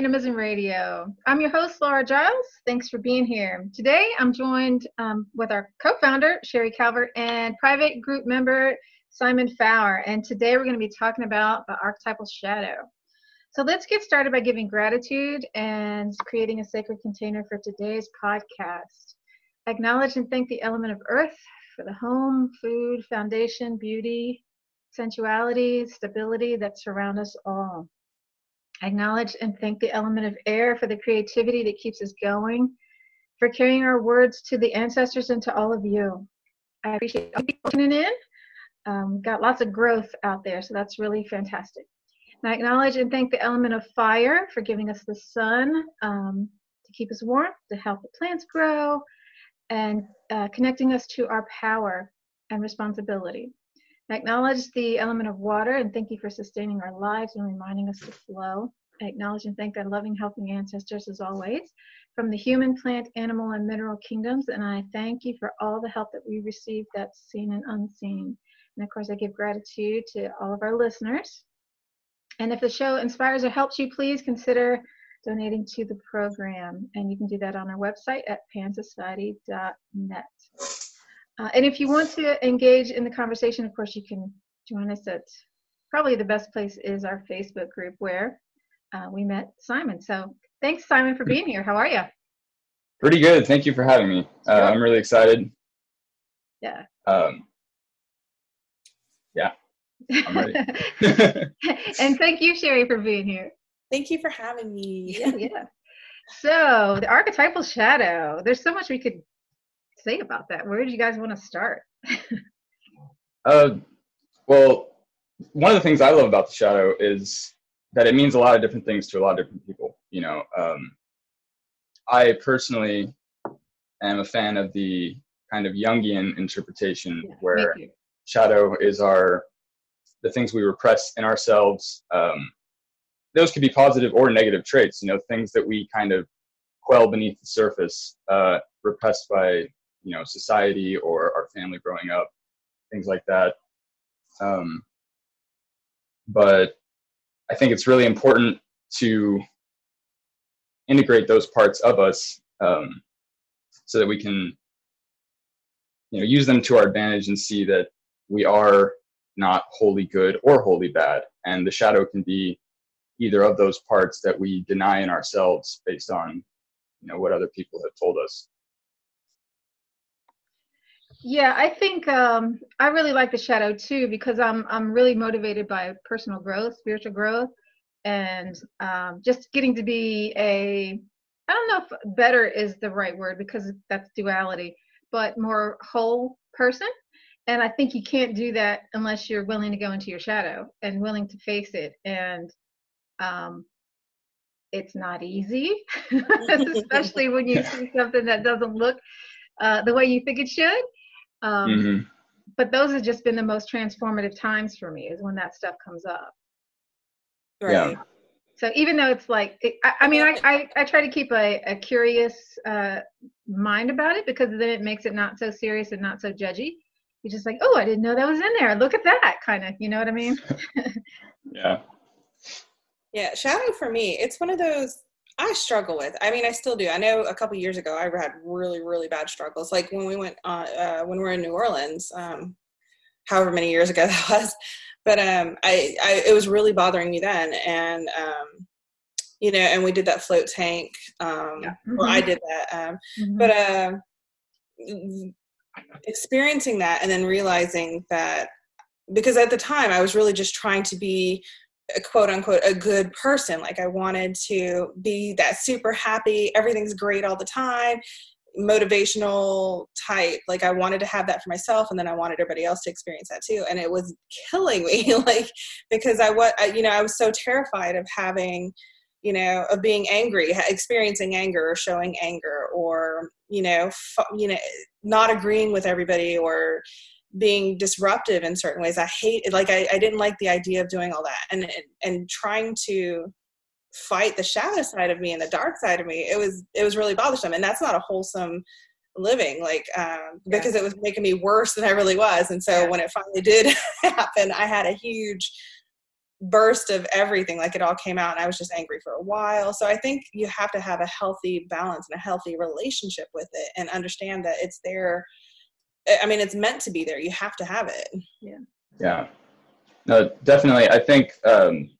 Animism Radio. I'm your host, Laura Giles. Thanks for being here. Today, I'm joined um, with our co founder, Sherry Calvert, and private group member, Simon Fowler. And today, we're going to be talking about the archetypal shadow. So, let's get started by giving gratitude and creating a sacred container for today's podcast. Acknowledge and thank the element of earth for the home, food, foundation, beauty, sensuality, stability that surround us all. I acknowledge and thank the element of air for the creativity that keeps us going, for carrying our words to the ancestors and to all of you. I appreciate all tuning in. Um, got lots of growth out there, so that's really fantastic. And I acknowledge and thank the element of fire for giving us the sun um, to keep us warm, to help the plants grow, and uh, connecting us to our power and responsibility. I acknowledge the element of water and thank you for sustaining our lives and reminding us to flow. I acknowledge and thank our loving, helping ancestors as always from the human, plant, animal, and mineral kingdoms. And I thank you for all the help that we receive that's seen and unseen. And of course, I give gratitude to all of our listeners. And if the show inspires or helps you, please consider donating to the program. And you can do that on our website at pansociety.net. Uh, and if you want to engage in the conversation, of course, you can join us at probably the best place is our Facebook group where uh, we met Simon. So thanks, Simon, for being here. How are you? Pretty good. Thank you for having me. Uh, I'm really excited. Yeah. Um, yeah. I'm ready. and thank you, Sherry, for being here. Thank you for having me. Yeah, yeah. So the archetypal shadow. There's so much we could say about that? Where do you guys want to start? uh, well, one of the things I love about the shadow is that it means a lot of different things to a lot of different people. You know, um, I personally am a fan of the kind of Jungian interpretation yeah, where shadow is our the things we repress in ourselves. Um, those could be positive or negative traits. You know, things that we kind of quell beneath the surface, uh, repressed by you know society or our family growing up things like that. Um, but i think it's really important to integrate those parts of us um, so that we can you know use them to our advantage and see that we are not wholly good or wholly bad. And the shadow can be either of those parts that we deny in ourselves based on you know what other people have told us yeah, I think um, I really like the shadow too because I'm I'm really motivated by personal growth, spiritual growth, and um, just getting to be a I don't know if better is the right word because that's duality, but more whole person. And I think you can't do that unless you're willing to go into your shadow and willing to face it. And um, it's not easy, especially when you see something that doesn't look uh, the way you think it should. Um, mm-hmm. But those have just been the most transformative times for me is when that stuff comes up. Right. Yeah. So even though it's like, it, I, I, mean, I, I, I, try to keep a, a curious uh, mind about it because then it makes it not so serious and not so judgy. You're just like, oh, I didn't know that was in there. Look at that kind of, you know what I mean? yeah. Yeah, shadow for me, it's one of those I struggle with. I mean, I still do. I know a couple years ago I had really, really bad struggles. Like when we went uh, uh, when we were in New Orleans, um, however many years ago that was. But um, I, I, it was really bothering me then, and um, you know, and we did that float tank, um, yeah. mm-hmm. or I did that. Um, mm-hmm. But uh, experiencing that and then realizing that because at the time I was really just trying to be a quote unquote a good person. Like i wanted to be that super happy everything's great all the time motivational type. Like i wanted to have that for myself and then i wanted everybody else to experience that too. And it was killing me like because i what you know i was so terrified of having you know of being angry experiencing anger or showing anger or you know f- you know not agreeing with everybody or being disruptive in certain ways. I hate like I, I didn't like the idea of doing all that and, and and trying to fight the shadow side of me and the dark side of me. It was it was really bothersome, and that's not a wholesome living like um, because it was making me worse than I really was. And so yeah. when it finally did happen, I had a huge burst of everything like it all came out and i was just angry for a while so i think you have to have a healthy balance and a healthy relationship with it and understand that it's there i mean it's meant to be there. You have to have it. Yeah. Yeah. No definitely. I think um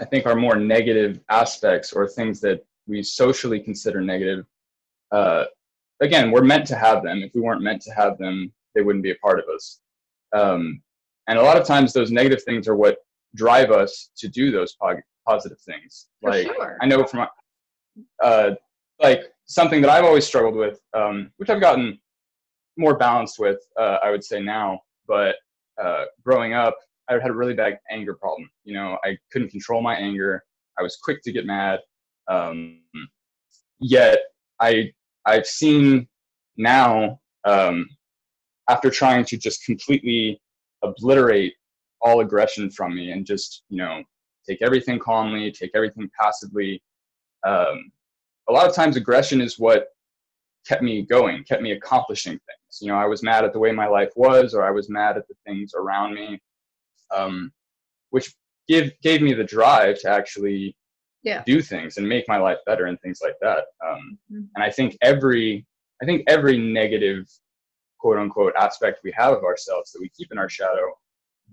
i think our more negative aspects or things that we socially consider negative uh again we're meant to have them. If we weren't meant to have them they wouldn't be a part of us. Um and a lot of times those negative things are what drive us to do those positive things. For like sure. I know from uh, like something that I've always struggled with, um, which I've gotten more balanced with, uh, I would say now. But uh, growing up, I had a really bad anger problem. You know, I couldn't control my anger. I was quick to get mad. Um, yet I I've seen now um, after trying to just completely obliterate all aggression from me and just you know take everything calmly take everything passively um, a lot of times aggression is what kept me going kept me accomplishing things you know i was mad at the way my life was or i was mad at the things around me um, which give gave me the drive to actually yeah. do things and make my life better and things like that um, mm-hmm. and i think every i think every negative quote unquote aspect we have of ourselves that we keep in our shadow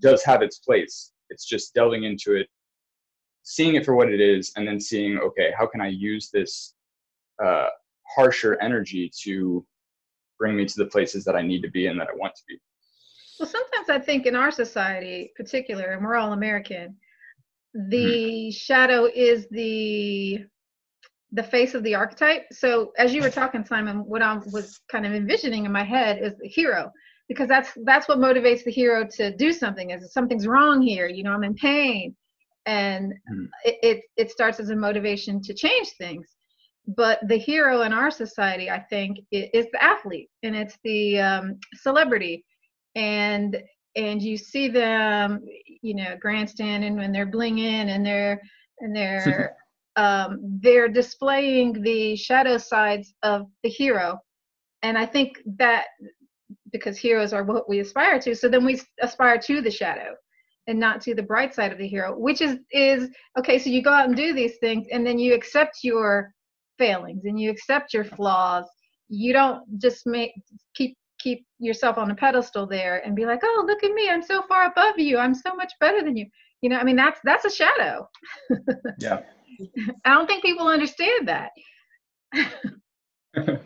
does have its place. It's just delving into it, seeing it for what it is, and then seeing, okay, how can I use this uh, harsher energy to bring me to the places that I need to be and that I want to be. Well, sometimes I think in our society, particular, and we're all American, the mm-hmm. shadow is the the face of the archetype. So as you were talking, Simon, what I was kind of envisioning in my head is the hero because that's that's what motivates the hero to do something is something's wrong here you know i'm in pain and mm. it, it, it starts as a motivation to change things but the hero in our society i think is the athlete and it's the um, celebrity. And and you see them you know grandstanding when they're blinging and they're and they're um, they're displaying the shadow sides of the hero. And i think that because heroes are what we aspire to so then we aspire to the shadow and not to the bright side of the hero which is is okay so you go out and do these things and then you accept your failings and you accept your flaws you don't just make keep keep yourself on a pedestal there and be like oh look at me i'm so far above you i'm so much better than you you know i mean that's that's a shadow yeah i don't think people understand that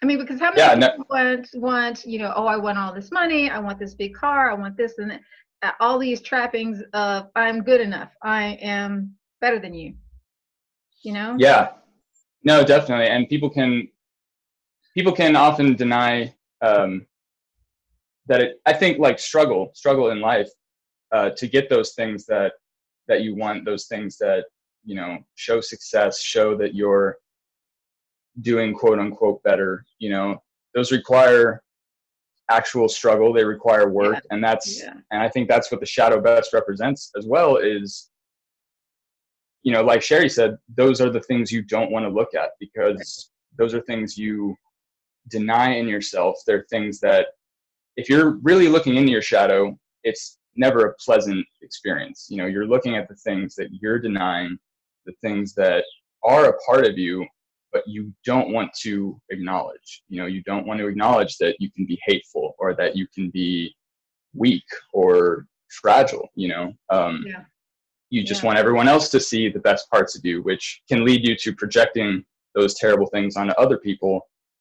I mean, because how many yeah, people no. want want you know? Oh, I want all this money. I want this big car. I want this and that. Uh, all these trappings of I'm good enough. I am better than you. You know? Yeah. No, definitely. And people can people can often deny um, that it. I think like struggle, struggle in life uh, to get those things that that you want. Those things that you know show success, show that you're doing quote unquote better you know those require actual struggle they require work yeah. and that's yeah. and i think that's what the shadow best represents as well is you know like sherry said those are the things you don't want to look at because those are things you deny in yourself they're things that if you're really looking into your shadow it's never a pleasant experience you know you're looking at the things that you're denying the things that are a part of you but you don't want to acknowledge. You know, you don't want to acknowledge that you can be hateful or that you can be weak or fragile. You know, um, yeah. You just yeah. want everyone else to see the best parts of you, which can lead you to projecting those terrible things onto other people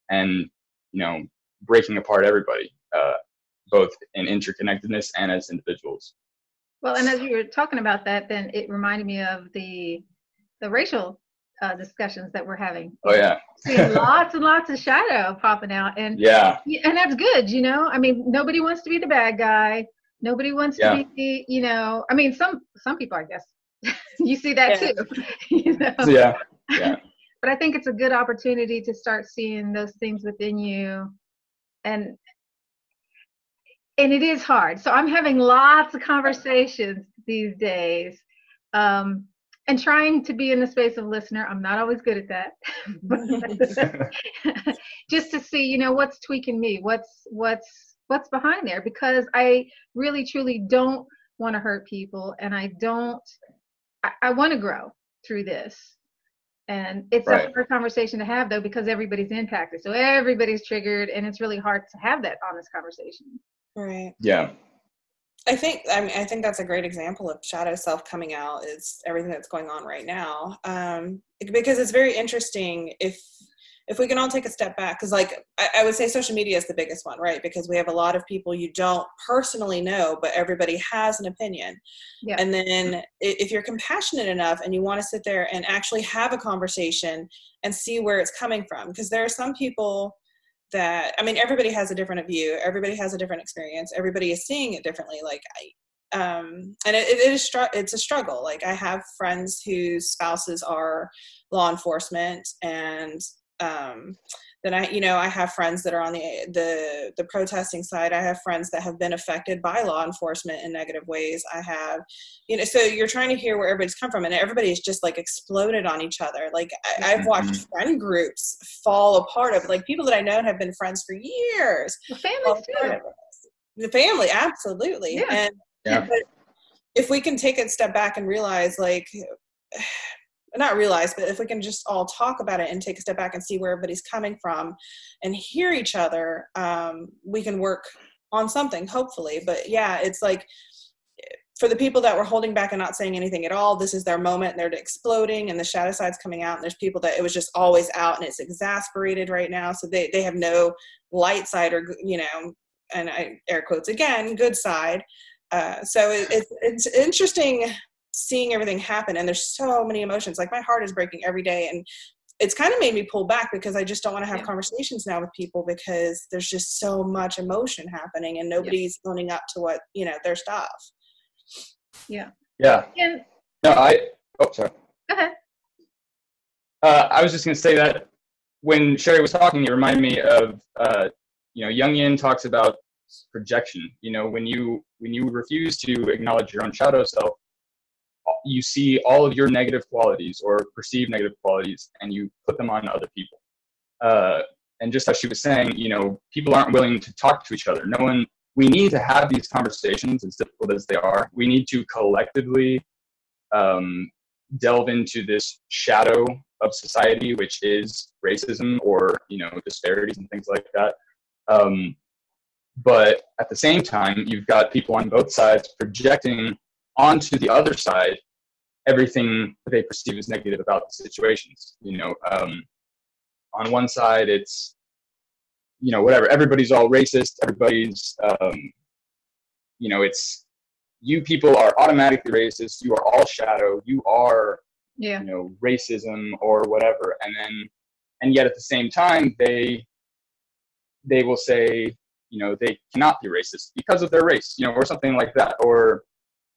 and you know breaking apart everybody, uh, both in interconnectedness and as individuals. Well, and as you were talking about that, then it reminded me of the the racial uh, discussions that we're having. Oh yeah, lots and lots of shadow popping out, and yeah, and that's good. You know, I mean, nobody wants to be the bad guy. Nobody wants yeah. to be, you know. I mean, some some people, I guess, you see that yeah. too. you know? Yeah, yeah. but I think it's a good opportunity to start seeing those things within you, and and it is hard. So I'm having lots of conversations these days. Um, and trying to be in the space of listener i'm not always good at that just to see you know what's tweaking me what's what's what's behind there because i really truly don't want to hurt people and I don't I, I want to grow through this. And it's Right. a hard conversation to have though because everybody's impacted. So everybody's triggered and it's really hard to have that honest conversation. Right. Yeah. I think I mean I think that's a great example of shadow self coming out is everything that's going on right now. Um, because it's very interesting if if we can all take a step back because like I, I would say social media is the biggest one right? Because we have a lot of people you don't personally know but everybody has an opinion. Yeah. and then if you're compassionate enough and you want to sit there and actually have a conversation and see where it's coming from because there are some people that i mean everybody has a different view everybody has a different experience everybody is seeing it differently like i um and it, it is str- it's a struggle. Like i have friends whose spouses are law enforcement and um then i you know i have friends that are on the the the protesting side. I have friends that have been affected by law enforcement in negative ways. I have you know so you're trying to hear where everybody's come from and everybody's just like exploded on each other. Like I, i've watched friend groups fall apart of like people that i know have been friends for years. Well, families too. the family absolutely. Yeah. and Yeah. but if we can take a step back and realize like not realize but if we can just all talk about it and take a step back and see where everybody's coming from and hear each other um, we can work on something hopefully but yeah it's like for the people that were holding back and not saying anything at all this is their moment and they're exploding and the shadow side's coming out and there's people that it was just always out and it's exasperated right now so they, they have no light side or you know and I air quotes again, good side. Uh, so it, it's it's interesting seeing everything happen, and there's so many emotions. Like my heart is breaking every day, and it's kind of made me pull back because I just don't want to have Yeah. conversations now with people because there's just so much emotion happening, and nobody's owning up to what you know their stuff. Yeah. Yeah. And No, I. Oh, sorry. go ahead. Uh, I was just going to say that when Sherry was talking, it reminded me of, uh, you know, Jungian talks about projection. You know, when you when you refuse to acknowledge your own shadow self, you see all of your negative qualities or perceived negative qualities, and you put them on other people. Uh, and just as she was saying, you know, people aren't willing to talk to each other. No one. We need to have these conversations, as difficult as they are. We need to collectively um, delve into this shadow of society, which is racism or you know disparities and things like that. Um, but at the same time, you've got people on both sides projecting onto the other side everything that they perceive as negative about the situations. You know, um, on one side, it's you know whatever everybody's all racist, everybody's um, you know it's you people are automatically racist. You are all shadow. You are Yeah. you know racism or whatever and then and yet at the same time they they will say you know they cannot be racist because of their race you know or something like that or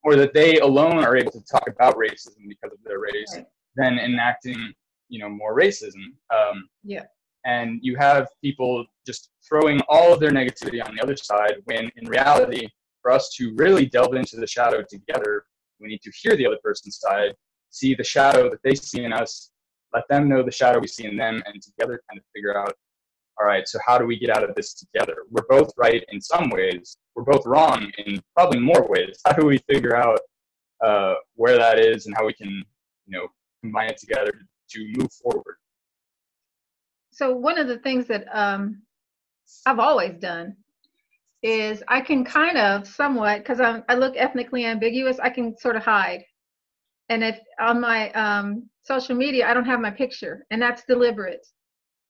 or that they alone are able to talk about racism because of their race Right. then enacting you know more racism um, Yeah. and you have people just throwing all of their negativity on the other side when in reality for us to really delve into the shadow together we need to hear the other person's side see the shadow that they see in us, let them know the shadow we see in them, and together kind of figure out, all right, so how do we get out of this together? We're both right in some ways, we're both wrong in probably more ways. How do we figure out uh, where that is and how we can, you know, combine it together to move forward? So one of the things that um, I've always done is I can kind of somewhat because I look ethnically ambiguous. I can sort of hide, and if on my um, social media I don't have my picture, and that's deliberate.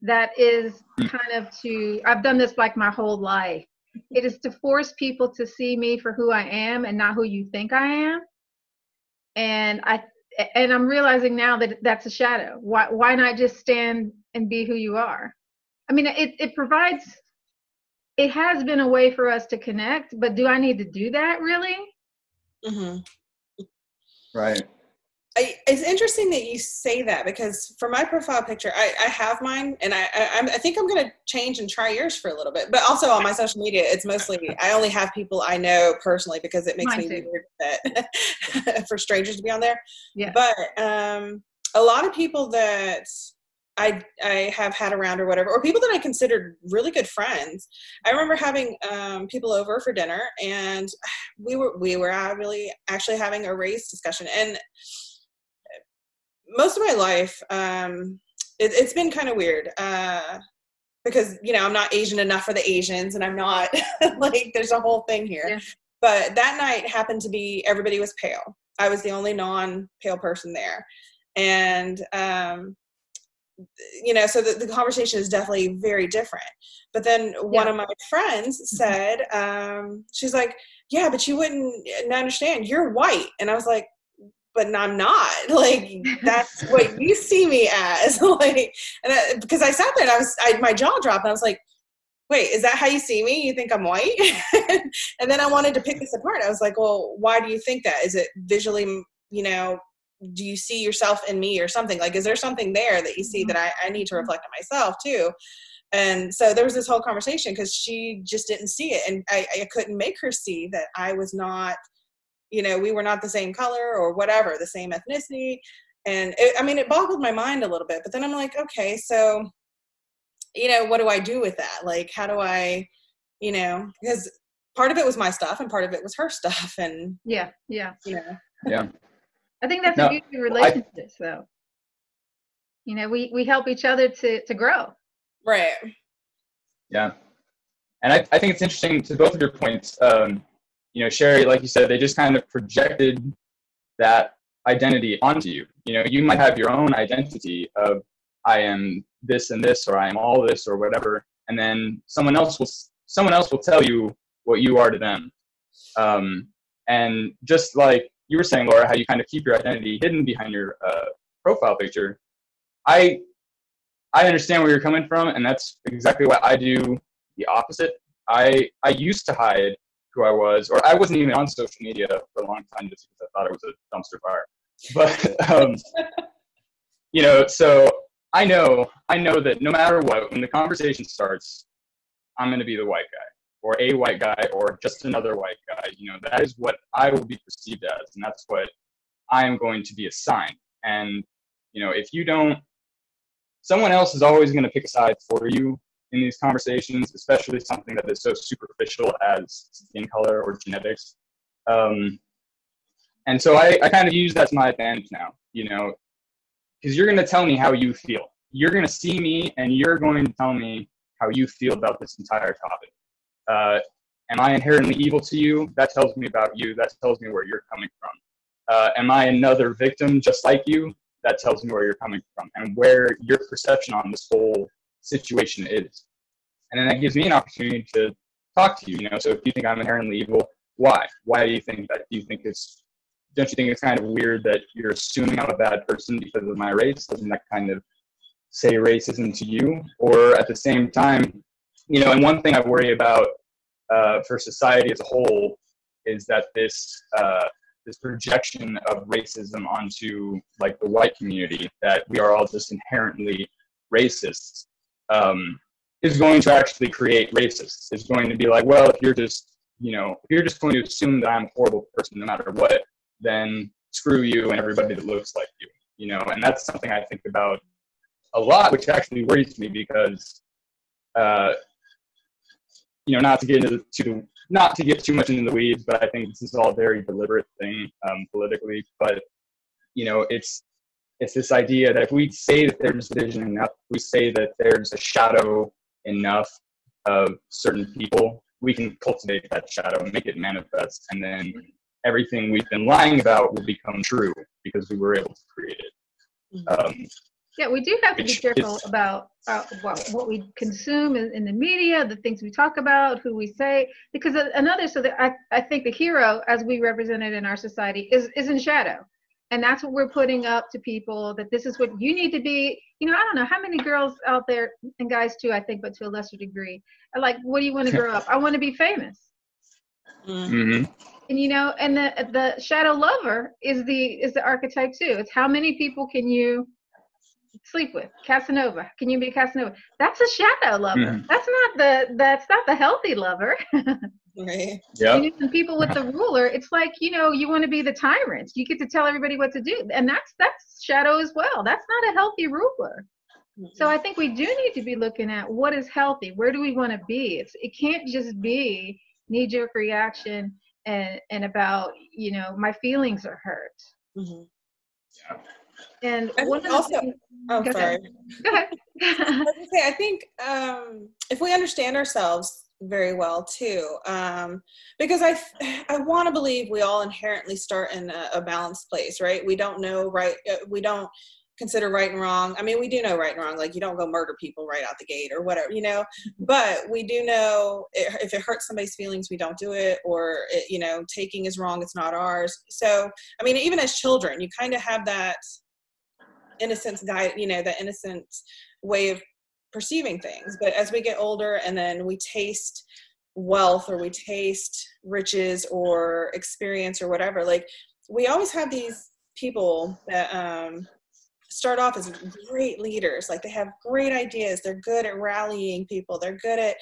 That is kind of to I've done this like my whole life. It is to force people to see me for who I am and not who you think I am. And I and I'm realizing now that that's a shadow. Why why not just stand and be who you are? I mean, it it provides. It has been a way for us to connect, but do I need to do that really? Mm-hmm. Right. I, it's interesting that you say that because for my profile picture, I, I have mine, and I, I I'm- think I'm going to change and try yours for a little bit. But also on my social media, it's mostly I only have people I know personally because it makes Mine me too. weird that for strangers to be on there. Yeah. But um, a lot of people that I I have had around or whatever, or people that I considered really good friends. I remember having um, people over for dinner, and we were we were really actually having a race discussion. And most of my life, um, it, has been kind of weird uh, because you know I'm not Asian enough for the Asians, and I'm not like there's a whole thing here. Yeah. But that night happened to be everybody was pale. I was the only non-pale person there, and um, you know, so the, the conversation is definitely very different. But then one of my friends mm-hmm. said, um, she's like, "Yeah, but you wouldn't understand. You're white," and I was like, but I'm not. Like that's what you see me as. like, and I, because I sat there and I was, I, my jaw dropped. And I was like, wait, is that how you see me? You think I'm white? and then I wanted to pick this apart. I was like, well, why do you think that? Is it visually, you know, do you see yourself in me or something? Like, is there something there that you see mm-hmm. that I, I need to reflect on myself too? And so there was this whole conversation because she just didn't see it. And I, I couldn't make her see that I was not – you know we were not the same color or whatever the same ethnicity. And it, i mean it boggled my mind a little bit but then i'm like okay so you know what do i do with that? Like how do i you know because part of it was my stuff and part of it was her stuff and yeah yeah. you know. Yeah. I think that's no, a beauty of relationships I, though. You know we we help each other to to grow. Right. Yeah. And I, I think it's interesting to both of your points um, you know, Sherry, like you said, they just kind of projected that identity onto you. You know, you might have your own identity of I am this and this, or I am all this, or whatever, and then someone else will someone else will tell you what you are to them. Um, and just like you were saying, Laura, how you kind of keep your identity hidden behind your uh, profile picture. I I understand where you're coming from, and that's exactly why I do the opposite. I I used to hide who I was, or I wasn't even on social media for a long time just because I thought it was a dumpster fire. But um, you know, so I know I know that no matter what, when the conversation starts, I'm going to be the white guy, or a white guy, or just another white guy. You know, that is what I will be perceived as, and that's what I am going to be assigned. And you know, if you don't, someone else is always going to pick a side for you in these conversations, especially something that is so superficial as skin color or genetics. Um, and so I, I kind of use that to my advantage now, you know, because you're going to tell me how you feel. You're going to see me and you're going to tell me how you feel about this entire topic. Uh, am I inherently evil to you? That tells me about you. That tells me where you're coming from. Uh, am I another victim just like you? That tells me where you're coming from and where your perception on this whole situation is. And then that gives me an opportunity to talk to you, you know. So if you think I'm inherently evil, why? Why do you think that? Do you think it's don't you think it's kind of weird that you're assuming I'm a bad person because of my race? Doesn't that kind of say racism to you? Or at the same time, you know, and one thing I worry about uh, for society as a whole is that this uh, this projection of racism onto like the white community that we are all just inherently racist um, is going to actually create racists. It's going to be like, well, if you're just, you know, if you're just going to assume that I'm a horrible person no matter what, then screw you and everybody that looks like you, you know, and that's something I think about a lot, which actually worries me because, uh, you know, not to get into the, not to get too much into the weeds, but I think this is all a very deliberate thing um, politically. But you know, it's it's this idea that if we say that there's division enough, we say that there's a shadow enough of certain people, we can cultivate that shadow and make it manifest. And then everything we've been lying about will become true because we were able to create it. Mm-hmm. Um, yeah, we do have to be careful is, about uh, what, what, we consume in, in, the media, the things we talk about, who we say. Because another, so that I, I think the hero, as we represent it in our society, is is in shadow and that's what we're putting up to people that this is what you need to be. You know i don't know how many girls out there and guys too i think but to a lesser degree are like what do you want to grow up? I want to be famous. Mm-hmm. and you know and the the shadow lover is the is the archetype too. It's how many people can you sleep with? Casanova. Can you be casanova? That's a shadow lover. Mm-hmm. that's not the that's not the healthy lover Right. Yeah. You know, people with the ruler, it's like you know you want to be the tyrant. You get to tell everybody what to do, and that's that's shadow as well. That's not a healthy ruler. So I think we do need to be looking at what is healthy. Where do we want to be? It's, it can't just be knee jerk reaction and and about you know my feelings are hurt. Mm-hmm. Yeah. And I one also, things, oh, go sorry. Ahead. Go ahead. I think um, if we understand ourselves very well too, um, because I I want to believe we all inherently start in a, a balanced place, right? We don't know right. Uh, we don't consider right and wrong. I mean, we do know right and wrong. Like you don't go murder people right out the gate or whatever, you know. Mm-hmm. But we do know if it hurts somebody's feelings, we don't do it. Or it, you know, taking is wrong. It's not ours. So I mean, even as children, you kind of have that innocence guide. You know, that innocent way of perceiving things. But as we get older, and then we taste wealth or we taste riches or experience or whatever like we always have these people that um start off as great leaders. Like they have great ideas. They're good at rallying people. They're good at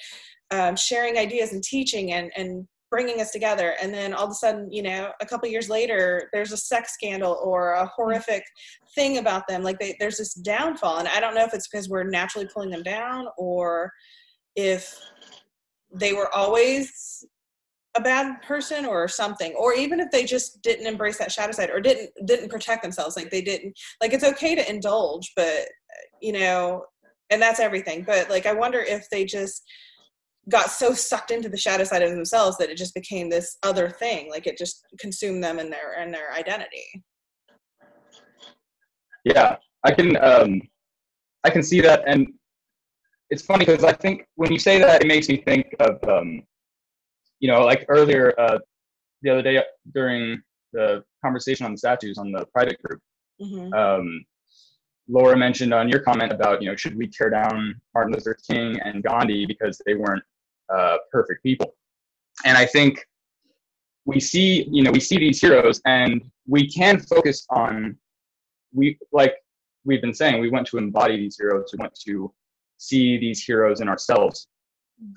um, sharing ideas and teaching and, and bringing us together. And then all of a sudden, you know, a couple years later, there's a sex scandal or a horrific thing about them. Like they, there's this downfall. And I don't know if it's because we're naturally pulling them down or if they were always a bad person or something or even if they just didn't embrace that shadow side or didn't didn't protect themselves like they didn't like it's okay to indulge but you know and that's everything but like i wonder if they just got so sucked into the shadow side of themselves that it just became this other thing. Like it just consumed them and their in their identity. Yeah i can um i can see that. And it's funny because i think when you say that it makes me think of um you know, like earlier uh, the other day during the conversation on the statues on the private group, mm-hmm. um, Laura mentioned on your comment about, you know, should we tear down Martin Luther King and Gandhi because they weren't uh, perfect people? And I think we see, you know, we see these heroes and we can focus on, we like we've been saying, we want to embody these heroes. We want to see these heroes in ourselves.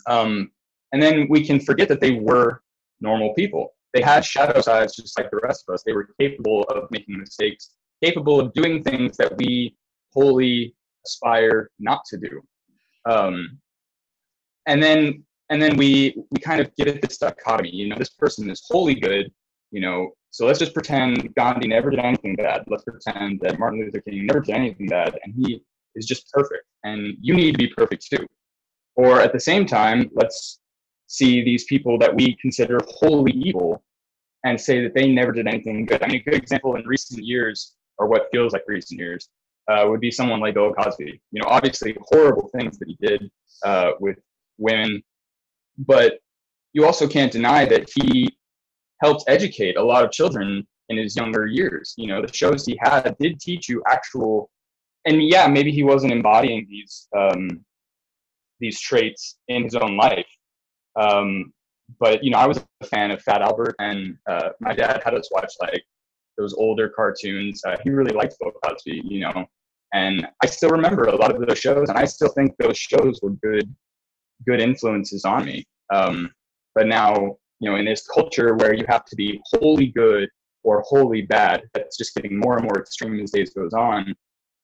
Um, and then we can forget that they were normal people. They had shadow sides just like the rest of us. They were capable of making mistakes, capable of doing things that we wholly aspire not to do. Um, and then and then we we kind of give it this dichotomy. You know, this person is wholly good. You know, so let's just pretend Gandhi never did anything bad. Let's pretend that Martin Luther King never did anything bad, and he is just perfect. And you need to be perfect too. Or at the same time, let's see these people that we consider wholly evil and say that they never did anything good. I mean, a good example in recent years, or what feels like recent years, uh, would be someone like Bill Cosby. You know, obviously horrible things that he did uh, with women, but you also can't deny that he helped educate a lot of children in his younger years. You know, the shows he had did teach you actual, and yeah, maybe he wasn't embodying these um, these traits in his own life, um, but you know, I was a fan of Fat Albert, and uh, my dad had us watch like those older cartoons. Uh, he really liked Bill Cosby, you know, and I still remember a lot of those shows, and I still think those shows were good, good influences on me. Um, but now, you know, in this culture where you have to be wholly good or wholly bad, that's just getting more and more extreme as days goes on.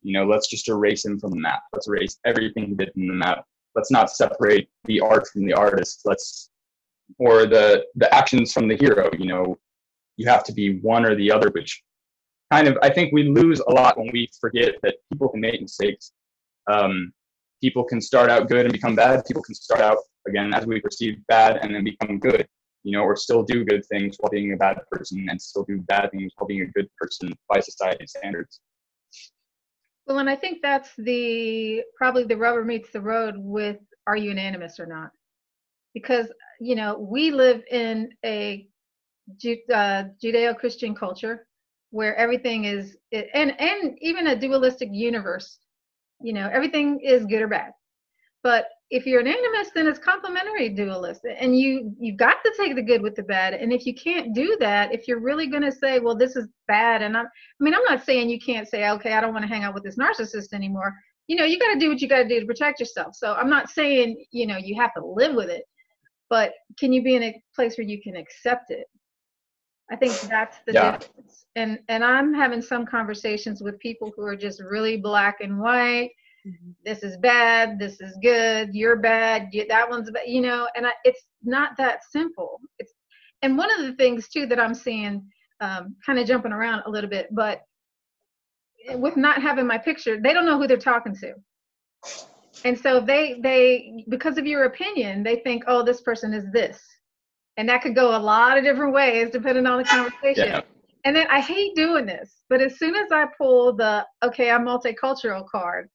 You know, let's just erase him from the map. Let's erase everything he did from the map. Let's not separate the art from the artist. Let's or the the actions from the hero you know. You have to be one or the other which kind of i think we lose a lot when we forget that people can make mistakes. Um, people can start out good and become bad. People can start out again as we perceive bad and then become good you know or still do good things while being a bad person and still do bad things while being a good person by society standards well, and I think that's the probably the rubber meets the road with are you an animist or not? Because you know we live in a uh, Judeo-Christian culture where everything is and and even a dualistic universe. You know everything is good or bad, but if you're an animist, then it's complementary dualist, and you you've got to take the good with the bad. And if you can't do that, if you're really going to say, well, this is bad, and I'm, I mean, I'm not saying you can't say, okay, I don't want to hang out with this narcissist anymore. You know, you got to do what you got to do to protect yourself. So I'm not saying you know you have to live with it, but can you be in a place where you can accept it? I think that's the yeah. difference. And and I'm having some conversations with people who are just really black and white. This is bad this is good you're bad you, that one's bad you know and I, it's not that simple. It's and one of the things too that i'm seeing um, kind of jumping around a little bit but with not having my picture they don't know who they're talking to. And so they they because of your opinion they think oh this person is this. And that could go a lot of different ways depending on the conversation. Yeah. And then i hate doing this but as soon as i pull the okay i'm multicultural card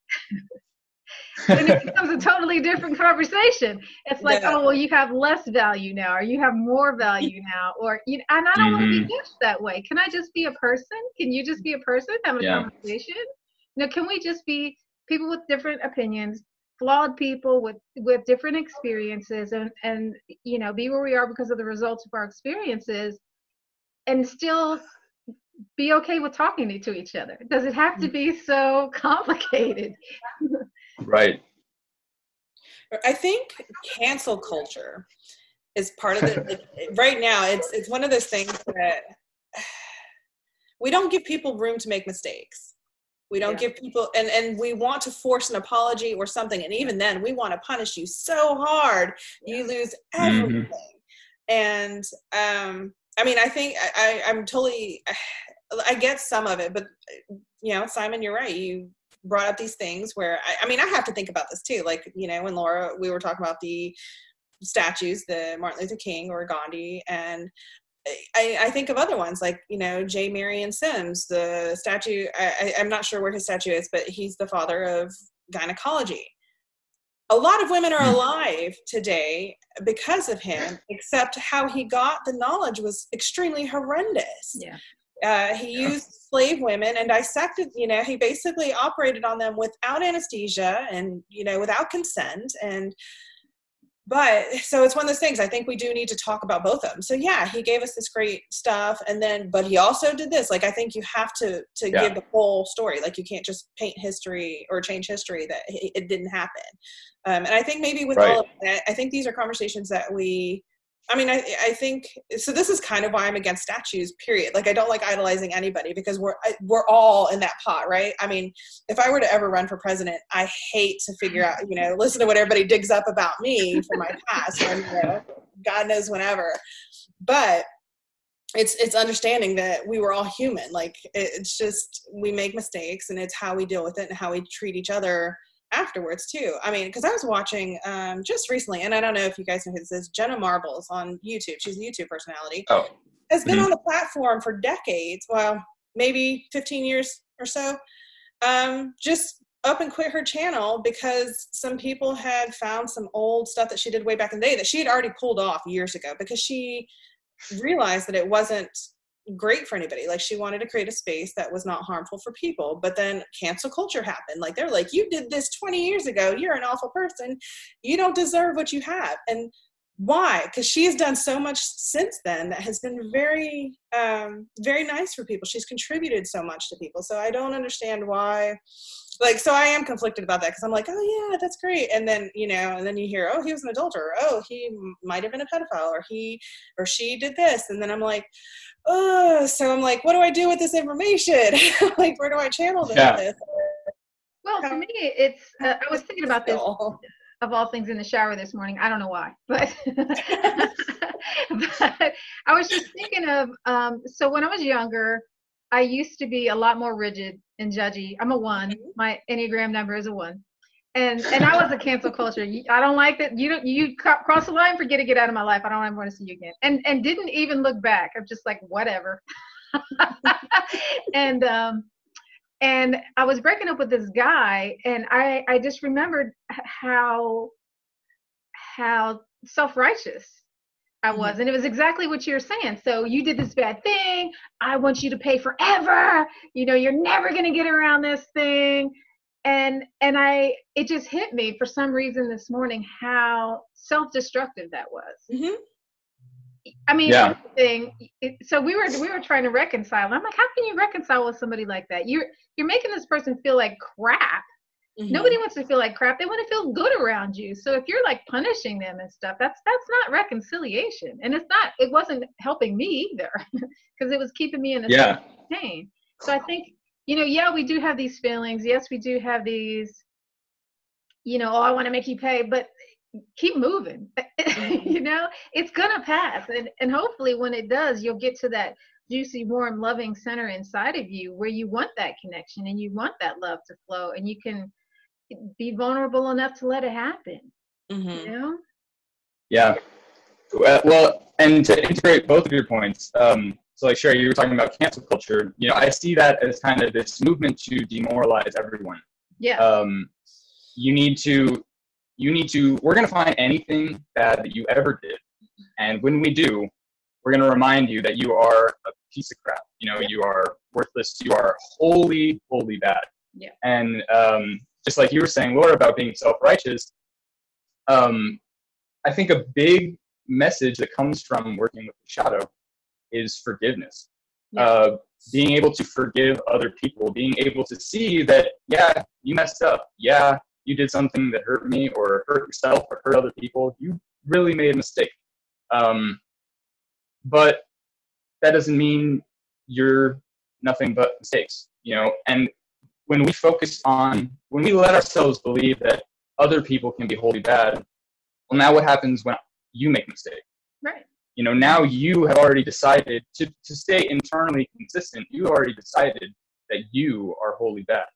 then it becomes a totally different conversation it's like yeah. oh well you have less value now or you have more value now or you know, and i don't mm-hmm. want to be judged that way can i just be a person can you just be a person having yeah. a conversation you know can we just be people with different opinions flawed people with with different experiences and and you know be where we are because of the results of our experiences and still be okay with talking to each other does it have to be so complicated right i think cancel culture is part of it right now it's it's one of those things that we don't give people room to make mistakes we don't yeah. give people and and we want to force an apology or something and even then we want to punish you so hard yeah. you lose mm-hmm. everything mm-hmm. and um i mean i think I, I i'm totally i get some of it but you know simon you're right you brought up these things where I, I mean i have to think about this too like you know when laura we were talking about the statues the martin luther king or gandhi and I, I, think of other ones like you know J. Marion Sims, the statue. I, am not sure where his statue is, but he's the father of gynecology. A lot of women are hmm. alive today because of him, except how he got the knowledge was extremely horrendous. Yeah. Uh, he used slave women and dissected, you know, he basically operated on them without anesthesia and, you know, without consent. And but so it's one of those things i think we do need to talk about both of them so yeah he gave us this great stuff and then but he also did this like i think you have to to yeah. give the whole story like you can't just paint history or change history that it didn't happen um, and i think maybe with right. all of that i think these are conversations that we I mean, I, I think so. This is kind of why I'm against statues. Period. Like, I don't like idolizing anybody because we're we're all in that pot, right? I mean, if I were to ever run for president, I hate to figure out, you know, listen to what everybody digs up about me from my past, and you know, God knows whenever. But it's it's understanding that we were all human. Like, it's just we make mistakes, and it's how we deal with it and how we treat each other afterwards too. I mean, because I was watching um, just recently, and I don't know if you guys know who this is, Jenna Marbles on YouTube. She's a YouTube personality. Oh. Has been mm-hmm. on the platform for decades. Well, maybe 15 years or so. Um, just up and quit her channel because some people had found some old stuff that she did way back in the day that she had already pulled off years ago because she realized that it wasn't great for anybody. Like she wanted to create a space that was not harmful for people. But then cancel culture happened. Like they're like, you did this 20 years ago. You're an awful person. You don't deserve what you have. And why? Because she has done so much since then that has been very, um, very nice for people. She's contributed so much to people. So I don't understand why. Like, so I am conflicted about that because I'm like, oh yeah, that's great. And then, you know, and then you hear, oh, he was an adulterer. Oh, he might have been a pedophile or he or she did this. And then I'm like, oh, so I'm like, what do I do with this information? like, where do I channel this? Yeah. Well, for me, it's, uh, I was thinking about this of all things in the shower this morning. I don't know why, but, but I was just thinking of, um, so when I was younger, I used to be a lot more rigid and judgy. I'm a one. Mm-hmm. My Enneagram number is a one and and I was a cancel culture. I don't like that. You don't you cross the line, forget to get out of my life. I don't ever want to see you again. And and didn't even look back. I'm just like whatever. and um and I was breaking up with this guy, and I I just remembered how how self righteous I mm-hmm. was. And it was exactly what you're saying. So you did this bad thing. I want you to pay forever. You know, you're never going to get around this thing and and i it just hit me for some reason this morning how self-destructive that was mm-hmm. i mean yeah. thing so we were we were trying to reconcile i'm like how can you reconcile with somebody like that you're you're making this person feel like crap mm-hmm. nobody wants to feel like crap they want to feel good around you so if you're like punishing them and stuff that's that's not reconciliation and it's not it wasn't helping me either because it was keeping me in a yeah. pain so i think you know, yeah, we do have these feelings. Yes, we do have these you know, oh, I want to make you pay, but keep moving. Mm-hmm. you know, it's gonna pass, and and hopefully when it does, you'll get to that juicy, warm, loving center inside of you where you want that connection and you want that love to flow, and you can be vulnerable enough to let it happen. Mhm. You know? Yeah. Well, well, and to integrate both of your points, um, so like Sherry, you were talking about cancel culture. You know, I see that as kind of this movement to demoralize everyone. Yeah. Um, you need to, you need to. We're gonna find anything bad that you ever did, and when we do, we're gonna remind you that you are a piece of crap. You know, you are worthless. You are wholly, wholly bad. Yeah. And um, just like you were saying, Laura, about being self-righteous, um, I think a big message that comes from working with the shadow is forgiveness. Yeah. Uh, being able to forgive other people, being able to see that, yeah, you messed up. Yeah, you did something that hurt me or hurt yourself or hurt other people. You really made a mistake. Um, but that doesn't mean you're nothing but mistakes, you know? And when we focus on, when we let ourselves believe that other people can be wholly bad, well, now what happens when you make a mistake? right. you know now you have already decided to, to stay internally consistent you already decided that you are wholly bad